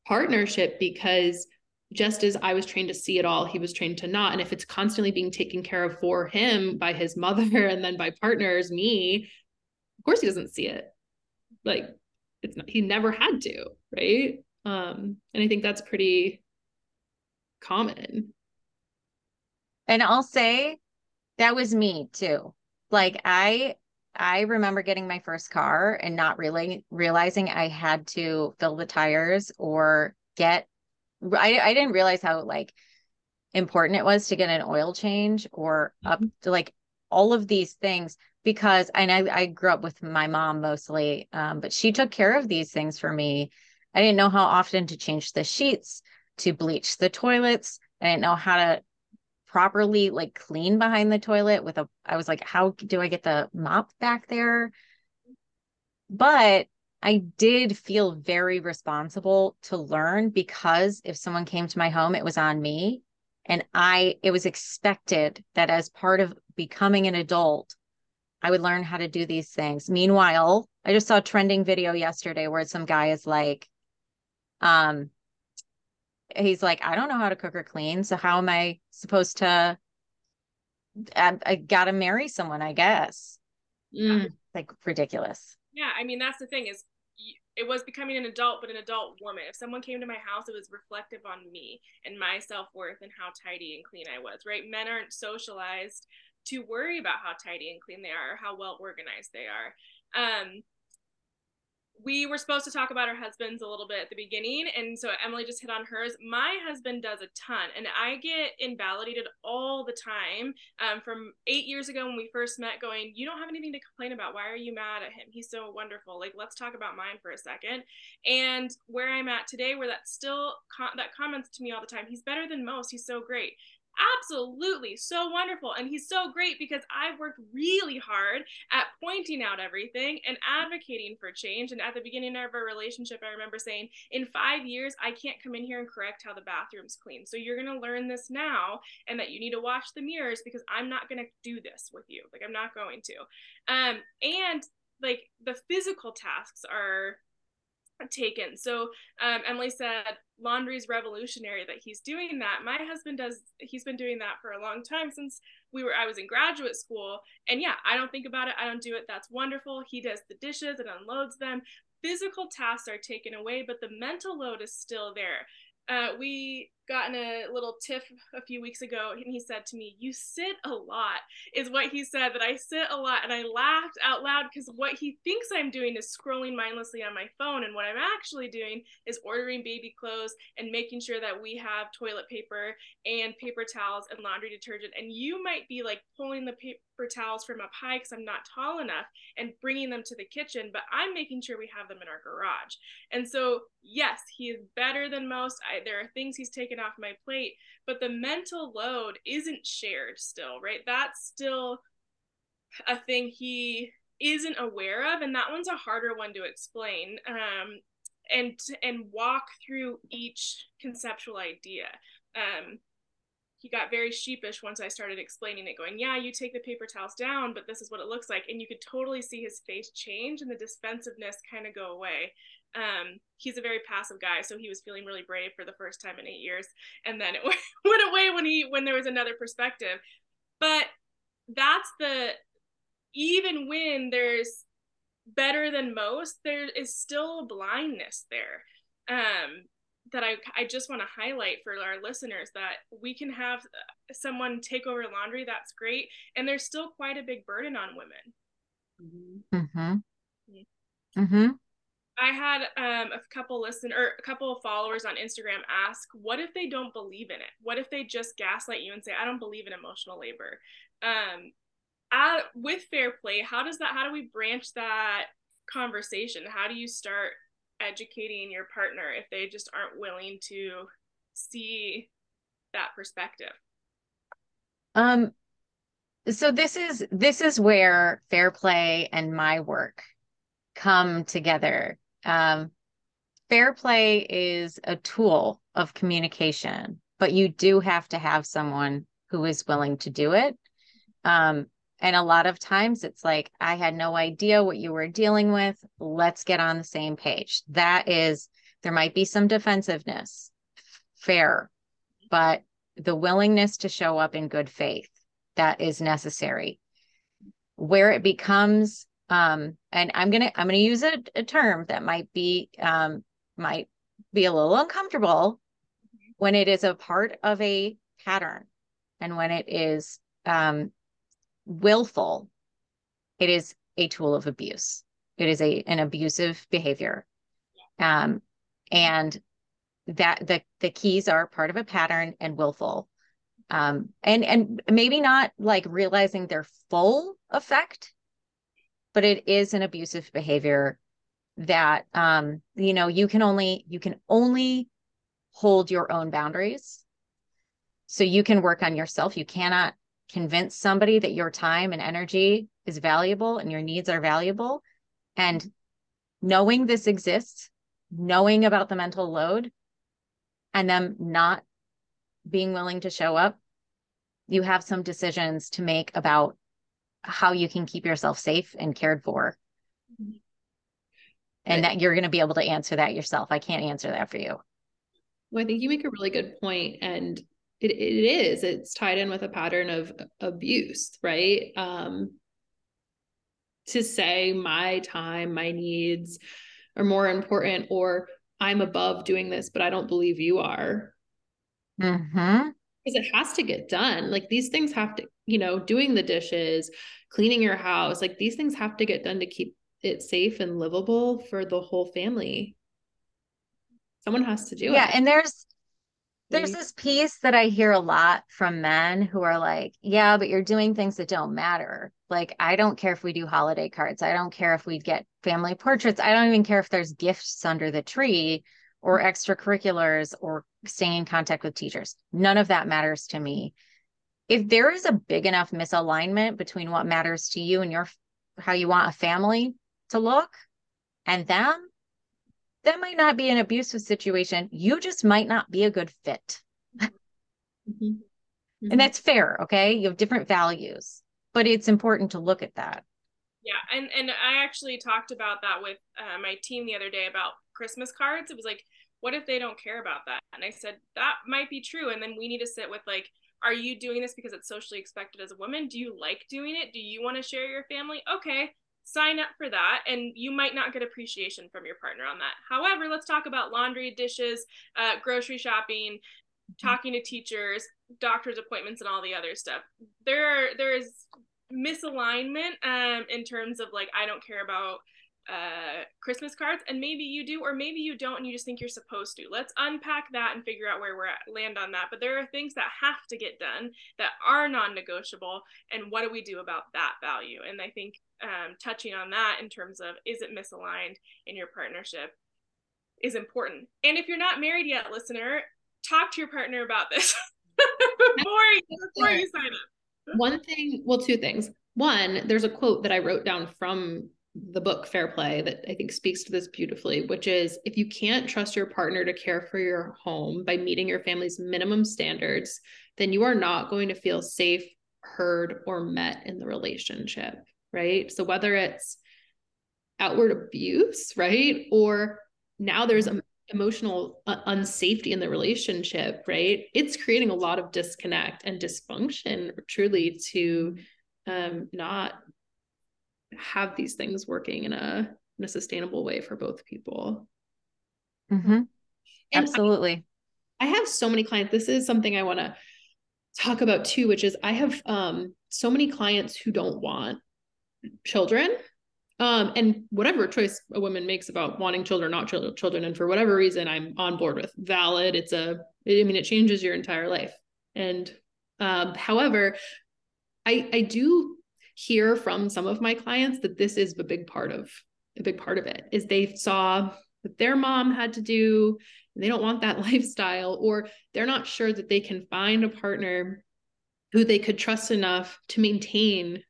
partnership because just as I was trained to see it all, he was trained to not. And if it's constantly being taken care of for him by his mother and then by partners, me, of course he doesn't see it. Like it's not, he never had to, right? Um, and I think that's pretty common.
And I'll say that was me too. Like I I remember getting my first car and not really realizing I had to fill the tires or get I I didn't realize how like important it was to get an oil change or up mm-hmm. to like all of these things because and I, I grew up with my mom mostly um, but she took care of these things for me I didn't know how often to change the sheets, to bleach the toilets. I didn't know how to properly like clean behind the toilet with a I was like, how do I get the mop back there? But I did feel very responsible to learn because if someone came to my home, it was on me. And I, it was expected that as part of becoming an adult, I would learn how to do these things. Meanwhile, I just saw a trending video yesterday where some guy is like, um, he's like, I don't know how to cook or clean. So how am I supposed to? I, I gotta marry someone, I guess. Mm. Like ridiculous.
Yeah, I mean that's the thing is it was becoming an adult, but an adult woman. If someone came to my house, it was reflective on me and my self worth and how tidy and clean I was, right? Men aren't socialized to worry about how tidy and clean they are or how well organized they are. Um, we were supposed to talk about our husbands a little bit at the beginning and so emily just hit on hers. My husband does a ton and i get invalidated all the time um, from eight years ago when we first met going you don't have anything to complain about. Why are you mad at him? He's so wonderful. Like let's talk about mine for a second. And where i'm at today where that still that comments to me all the time he's better than most. He's so great Absolutely. So wonderful. And he's so great because I worked really hard at pointing out everything and advocating for change. And at the beginning of our relationship, I remember saying, in five years, I can't come in here and correct how the bathroom's clean. So you're going to learn this now and that you need to wash the mirrors because I'm not going to do this with you. Like, I'm not going to. Um, and like the physical tasks are taken. So um, Emily said laundry's revolutionary that he's doing that. My husband does. He's been doing that for a long time since we were. I was in graduate school, and yeah, I don't think about it. I don't do it. That's wonderful. He does the dishes and unloads them. Physical tasks are taken away, but the mental load is still there. Uh, we got in a little tiff a few weeks ago and he said to me you sit a lot is what he said that i sit a lot and i laughed out loud because what he thinks i'm doing is scrolling mindlessly on my phone and what i'm actually doing is ordering baby clothes and making sure that we have toilet paper and paper towels and laundry detergent and you might be like pulling the paper towels from up high because i'm not tall enough and bringing them to the kitchen but i'm making sure we have them in our garage. And so yes he is better than most. I, there are things he's taken off my plate but the mental load isn't shared still right that's still a thing he isn't aware of and that one's a harder one to explain um, and and walk through each conceptual idea um, he got very sheepish once I started explaining it, going, Yeah, you take the paper towels down, but this is what it looks like. And you could totally see his face change and the defensiveness kind of go away um, he's a very passive guy, so he was feeling really brave for the first time in eight years, and then it went away when he when there was another perspective. But that's the even when there's better than most, there is still blindness there. Um, that I, I just want to highlight for our listeners that we can have someone take over laundry that's great and there's still quite a big burden on women
mm-hmm. Mm-hmm. mm-hmm.
I had um, a couple listen or a couple of followers on Instagram ask, "What if they don't believe in it? What if they just gaslight you and say I don't believe in emotional labor?" Um, with fair play, how does that? How do we branch that conversation? How do you start educating your partner if they just aren't willing to see that perspective?
Um, so this is this is where fair play and my work come together um, fair play is a tool of communication, but you do have to have someone who is willing to do it. Um, and a lot of times it's like, I had no idea what you were dealing with. Let's get on the same page. That is, there might be some defensiveness, fair, but the willingness to show up in good faith that is necessary. Where it becomes um, and i'm gonna i'm gonna use a, a term that might be um, might be a little uncomfortable when it is a part of a pattern and when it is um, willful. It is a tool of abuse. It is a an abusive behavior. Um, and that the the keys are part of a pattern and willful. Um, and and maybe not like realizing their full effect but it is an abusive behavior that um you know you can only you can only hold your own boundaries. So you can work on yourself. You cannot convince somebody that your time and energy is valuable and your needs are valuable. And knowing this exists knowing about the mental load and them not being willing to show up you have some decisions to make about how you can keep yourself safe and cared for. Mm-hmm. And that you're going to be able to answer that yourself. I can't answer that for you.
Well, I think you make a really good point, and it, it is. It's tied in with a pattern of abuse, right? Um, to say my time, my needs are more important, or I'm above doing this, but I don't believe you are.
Mm-hmm
because it has to get done. Like these things have to, you know, doing the dishes, cleaning your house, like these things have to get done to keep it safe and livable for the whole family. Someone has to do
yeah, it. Yeah, and there's there's this piece that I hear a lot from men who are like, yeah, but you're doing things that don't matter. Like, I don't care if we do holiday cards. I don't care if we get family portraits. I don't even care if there's gifts under the tree. or mm. extracurriculars or staying in contact with teachers. None of that matters to me. If there is a big enough misalignment between what matters to you and your how you want a family to look and them, that might not be an abusive situation. You just might not be a good fit. Mm-hmm. Mm-hmm. And that's fair, okay? You have different values, but it's important to look at that.
Yeah, and and I actually talked about that with uh, my team the other day about Christmas cards. It was like, what if they don't care about that? And I said that might be true, and then we need to sit with like, are you doing this because it's socially expected as a woman? Do you like doing it? Do you want to share your family? Okay, sign up for that and you might not get appreciation from your partner on that however let's talk about laundry dishes uh, grocery shopping talking to teachers doctor's appointments and all the other stuff there there's misalignment um, in terms of like i don't care about uh, Christmas cards, and maybe you do, or maybe you don't, and you just think you're supposed to. Let's unpack that and figure out where we're at, land on that. But there are things that have to get done that are non negotiable, and what do we do about that value? And I think um, touching on that in terms of is it misaligned in your partnership is important. And if you're not married yet, listener, talk to your partner about this before, before you sign up.
One thing, well, two things. One, there's a quote that I wrote down from the book Fair Play that I think speaks to this beautifully, which is if you can't trust your partner to care for your home by meeting your family's minimum standards, then you are not going to feel safe, heard, or met in the relationship, right? So whether it's outward abuse, right? Or now there's a emotional uh, unsafety in the relationship, right? It's creating a lot of disconnect and dysfunction truly to um, not have these things working in a in a sustainable way for both people.
Mm-hmm. Absolutely.
I, I have so many clients. This is something I want to talk about too, which is I have um so many clients who don't want children. Um, and whatever choice a woman makes about wanting children, not children, and for whatever reason, I'm on board with valid. It's a, I mean, it changes your entire life. And um, however, I I do hear from some of my clients that this is a big part of a big part of it is they saw that their mom had to do and they don't want that lifestyle or they're not sure that they can find a partner who they could trust enough to maintain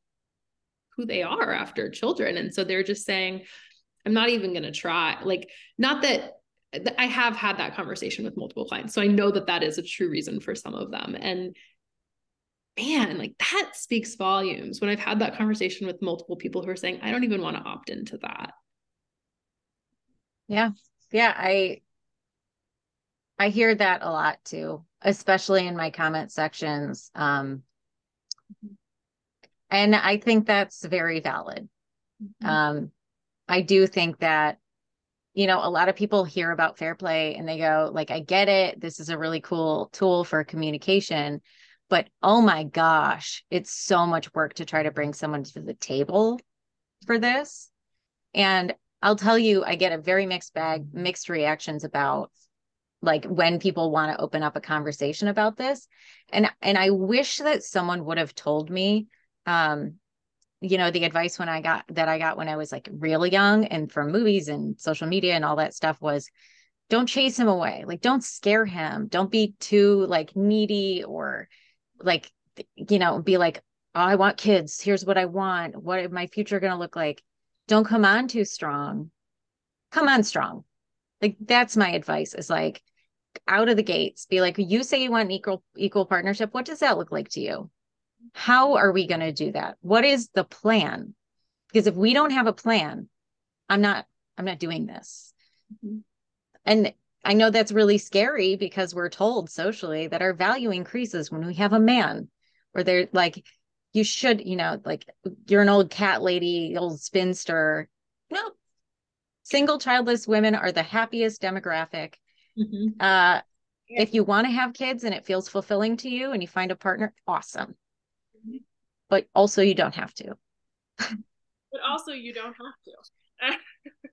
who they are after children and so they're just saying i'm not even going to try like not that I have had that conversation with multiple clients. So I know that that is a true reason for some of them. And man, like that speaks volumes when I've had that conversation with multiple people who are saying, I don't even want to opt into that.
Yeah. Yeah. I, I hear that a lot too, especially in my comment sections. Um, and I think that's very valid. Mm-hmm. Um, I do think that, you know, a lot of people hear about fair play and they go, like, I get it. This is a really cool tool for communication but oh my gosh, it's so much work to try to bring someone to the table for this. And I'll tell you, I get a very mixed bag, mixed reactions about like when people want to open up a conversation about this. And and I wish that someone would have told me um you know the advice when I got that I got when I was like really young and from movies and social media and all that stuff was don't chase him away. Like don't scare him. Don't be too like needy or like you know be like oh, i want kids. Here's what i want. What is my future going to look like? Don't come on too strong. Come on strong. Like that's my advice is like out of the gates. Be like you say you want an equal equal partnership. What does that look like to you? How are we going to do that? What is the plan? Because if we don't have a plan i'm not i'm not doing this. Mm-hmm. and I know that's really scary because we're told socially that our value increases when we have a man, or they're like, you should, you know, like you're an old cat lady, old spinster. No, single childless women are the happiest demographic. Mm-hmm. Uh, yeah. If you want to have kids and it feels fulfilling to you and you find a partner, awesome. Mm-hmm. But also, you don't have to.
but also, you don't have to.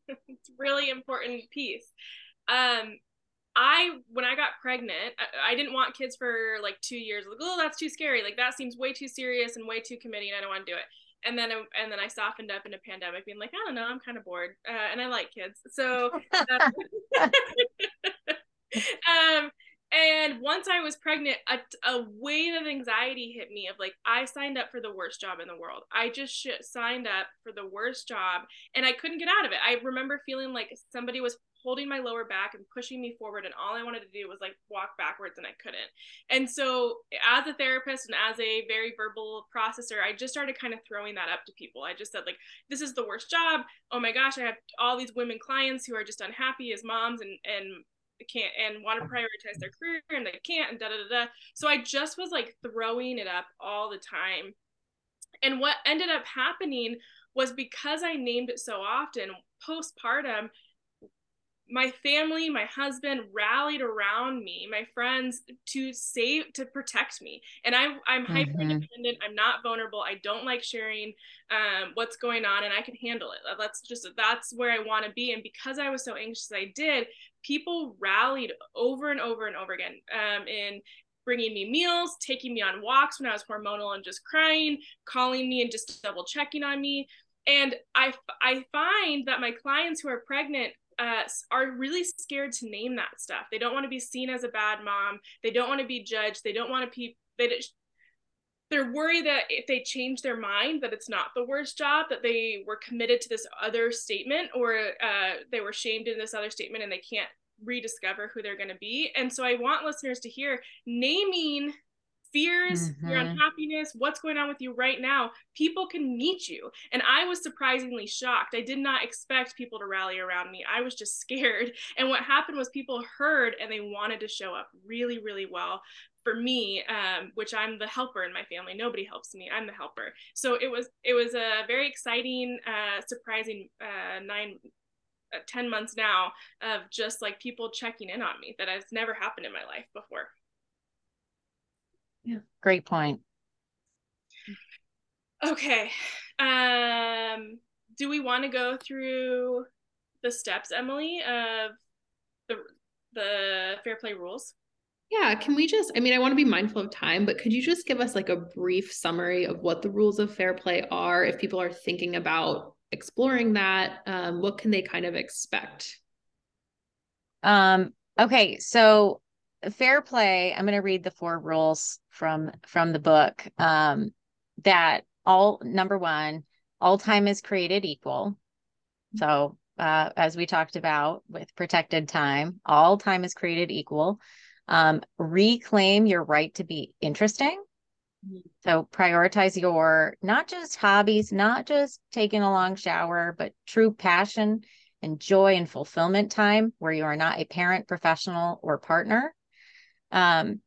it's really important piece um I when I got pregnant, I, I, didn't want kids for like two years. Like, oh, that's too scary. Like that seems way too serious and way too committing. I don't want to do it. And then and then I softened up in a pandemic, being like, I don't know, I'm kind of bored, uh, and I like kids. So, uh, once I was pregnant, a, a wave of anxiety hit me of like, I signed up for the worst job in the world. I just sh- signed up for the worst job and I couldn't get out of it. I remember feeling like somebody was holding my lower back and pushing me forward and all i wanted to do was like walk backwards and i couldn't. And so as a therapist and as a very verbal processor i just started kind of throwing that up to people. I just said like this is the worst job. Oh my gosh i have all these women clients who are just unhappy as moms and and can't and want to prioritize their career and they can't and da da da da. So i just was like throwing it up all the time. And what ended up happening was because I named it so often postpartum, my family, my husband rallied around me, my friends to save to protect me. And I I'm mm-hmm. hyper independent. I'm not vulnerable. I don't like sharing um, what's going on and I can handle it. That's just that's where I want to be. And because I was so anxious I did, people rallied over and over and over again um, in bringing me meals, taking me on walks when I was hormonal and just crying, calling me and just double checking on me. And I, I find that my clients who are pregnant uh, are really scared to name that stuff. They don't want to be seen as a bad mom. They don't want to be judged. They don't want to be. They they're worried that if they change their mind that it's not the worst job that they were committed to this other statement or uh, they were shamed in this other statement and they can't rediscover who they're going to be and so i want listeners to hear naming fears, mm-hmm. your unhappiness, what's going on with you right now, people can meet you. And I was surprisingly shocked. I did not expect people to rally around me. I was just scared. And what happened was people heard and they wanted to show up really, really well for me um, which i'm the helper in my family nobody helps me i'm the helper so it was it was a very exciting uh, surprising uh, nine uh, 10 months now of just like people checking in on me that has never happened in my life before
yeah. Great point.
Okay. Um, do we want to go through the steps, Emily, of the the fair play rules?
Yeah, can we just I mean I want to be mindful of time, but could you just give us like a brief summary of what the rules of fair play are if people are thinking about exploring that, um, what can they kind of expect?
Um okay, so fair play i'm going to read the four rules from from the book um that all number one all time is created equal. So uh, as we talked about with protected time all time is created equal. Um, reclaim your right to be interesting. So prioritize your not just hobbies not just taking a long shower but true passion and joy and fulfillment time where you are not a parent professional or partner um,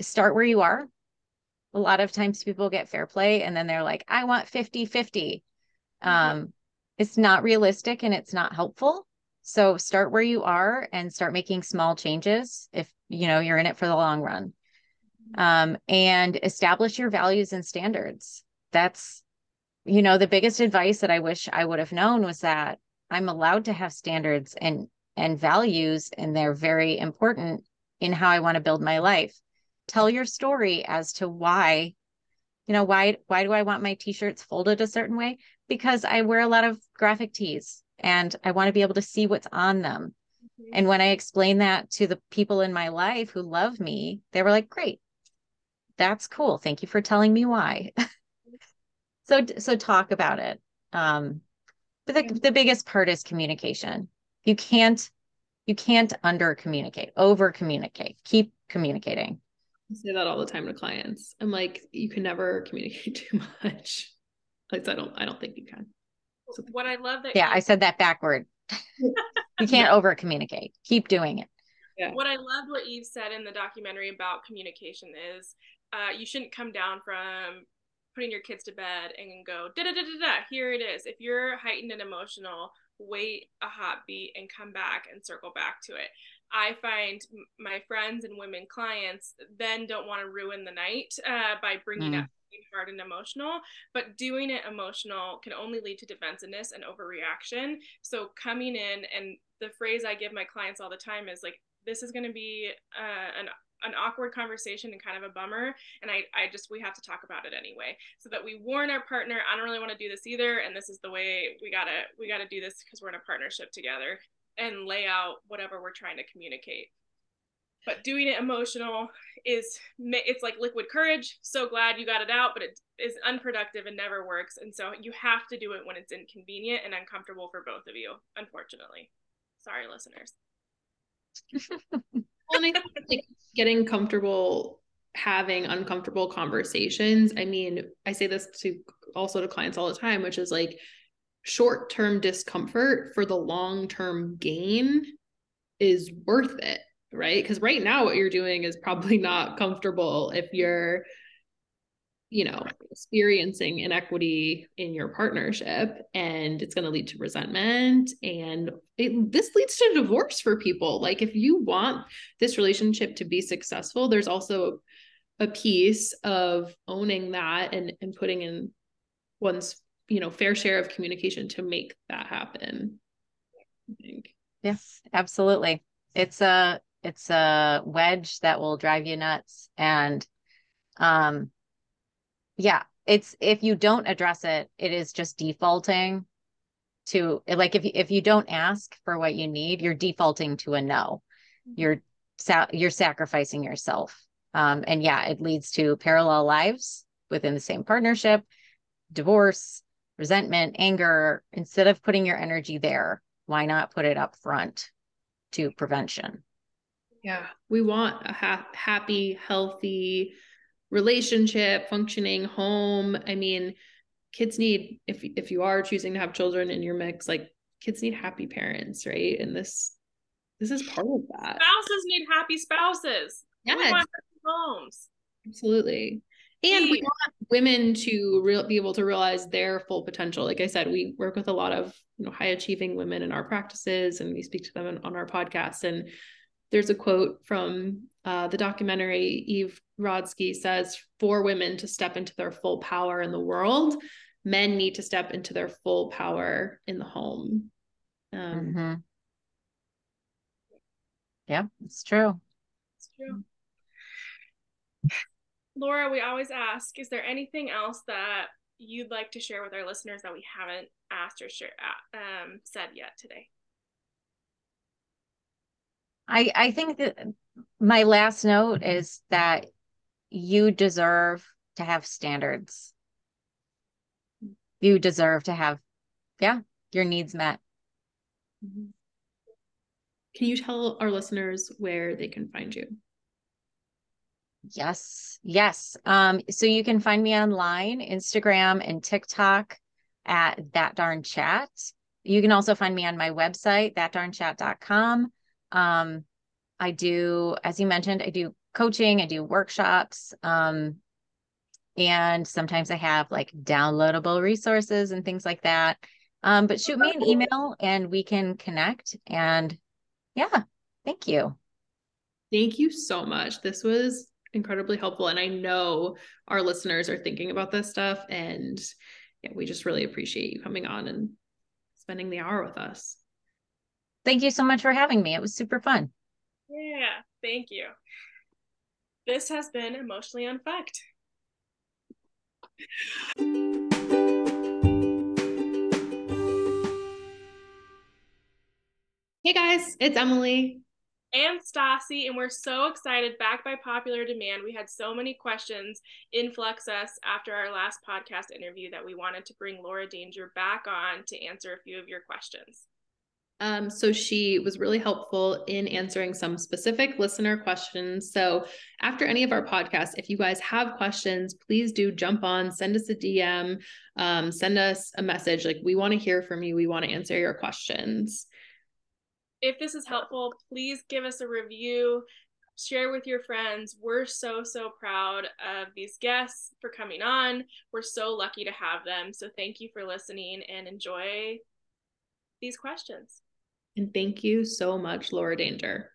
start where you are. A lot of times people get fair play and then they're like, I want 50 50. Mm-hmm. Um, it's not realistic and it's not helpful. So start where you are and start making small changes if you know you're in it for the long run. Um, and establish your values and standards. That's, you know, the biggest advice that I wish I would have known was that I'm allowed to have standards and and values, and they're very important in how I want to build my life. Tell your story as to why, you know, why why do I want my t-shirts folded a certain way? Because I wear a lot of graphic tees and I want to be able to see what's on them. Mm-hmm. And when I explain that to the people in my life who love me, they were like, "Great. That's cool. Thank you for telling me why." so so talk about it. Um but the, the biggest part is communication. You can't you can't under communicate, over communicate, keep communicating.
I say that all the time to clients. I'm like, you can never communicate too much. Like I don't I don't think you can.
So what I love that
Yeah, you- I said that backward. you can't yeah. over communicate. Keep doing it.
Yeah. What I loved what Eve said in the documentary about communication is uh, you shouldn't come down from putting your kids to bed and go da da da da da. Here it is. If you're heightened and emotional, wait a hot beat and come back and circle back to it. I find my friends and women clients then don't want to ruin the night uh, by bringing mm. up hard and emotional, but doing it emotional can only lead to defensiveness and overreaction. So coming in and the phrase I give my clients all the time is like, this is going to be uh, an an awkward conversation and kind of a bummer and I, I just we have to talk about it anyway so that we warn our partner i don't really want to do this either and this is the way we gotta we gotta do this because we're in a partnership together and lay out whatever we're trying to communicate. But doing it emotional is it's like liquid courage so glad you got it out but it is unproductive and never works and so you have to do it when it's inconvenient and uncomfortable for both of you unfortunately. Sorry listeners
and I think like getting comfortable having uncomfortable conversations. I mean, I say this to also to clients all the time, which is like short term discomfort for the long term gain is worth it, right? Because right now, what you're doing is probably not comfortable if you're you know experiencing inequity in your partnership and it's going to lead to resentment and it, this leads to divorce for people. Like if you want this relationship to be successful there's also a piece of owning that and and putting in one's you know fair share of communication to make that happen
yes absolutely. It's a it's a wedge that will drive you nuts and um yeah it's if you don't address it it is just defaulting to like if you, if you don't ask for what you need you're defaulting to a no. Mm-hmm. you're you're sacrificing yourself. Um, and yeah it leads to parallel lives within the same partnership divorce resentment anger. Instead of putting your energy there why not put it up front to prevention?
Yeah we want a ha- happy healthy relationship, functioning home. I mean, kids need if if you are choosing to have children in your mix, like kids need happy parents, right? And this this is part of that.
Spouses need happy spouses.
Yes. homes. Absolutely. And we want women to real, be able to realize their full potential. Like I said, we work with a lot of you know high achieving women in our practices, and we speak to them on our podcast. And there's a quote from uh, the documentary Eve Rodsky says for women to step into their full power in the world, men need to step into their full power in the home. Um,
mm-hmm. Yeah, it's true.
It's true. Laura, we always ask, is there anything else that you'd like to share with our listeners that we haven't asked or share, um, said yet today?
I I think that my last note is that you deserve to have standards. You deserve to have, yeah, your needs met.
Mm-hmm. Can you tell our listeners where they can find you?
Yes, yes. Um, so you can find me online, Instagram and TikTok at that darn chat. You can also find me on my website, thatdarnchat.com. Um, I do, as you mentioned, I do coaching, I do workshops. Um, and sometimes I have like downloadable resources and things like that. Um, but shoot me an email and we can connect. And yeah, thank you.
Thank you so much. This was incredibly helpful. And I know our listeners are thinking about this stuff. And yeah, we just really appreciate you coming on and spending the hour with us.
Thank you so much for having me. It was super fun.
Yeah, thank you. This has been Emotionally Unfucked.
Hey guys, it's Emily.
And Stassi, and we're so excited. Back by popular demand, we had so many questions influx us after our last podcast interview that we wanted to bring Laura Danger back on to answer a few of your questions.
Um, so she was really helpful in answering some specific listener questions. So after any of our podcasts, if you guys have questions, please do jump on, send us a DM, um, send us a message. Like we want to hear from you. We want to answer your questions.
If this is helpful, please give us a review, share with your friends. We're so, so proud of these guests for coming on. We're so lucky to have them. So thank you for listening and enjoy these questions.
And thank you so much, Laura Danger.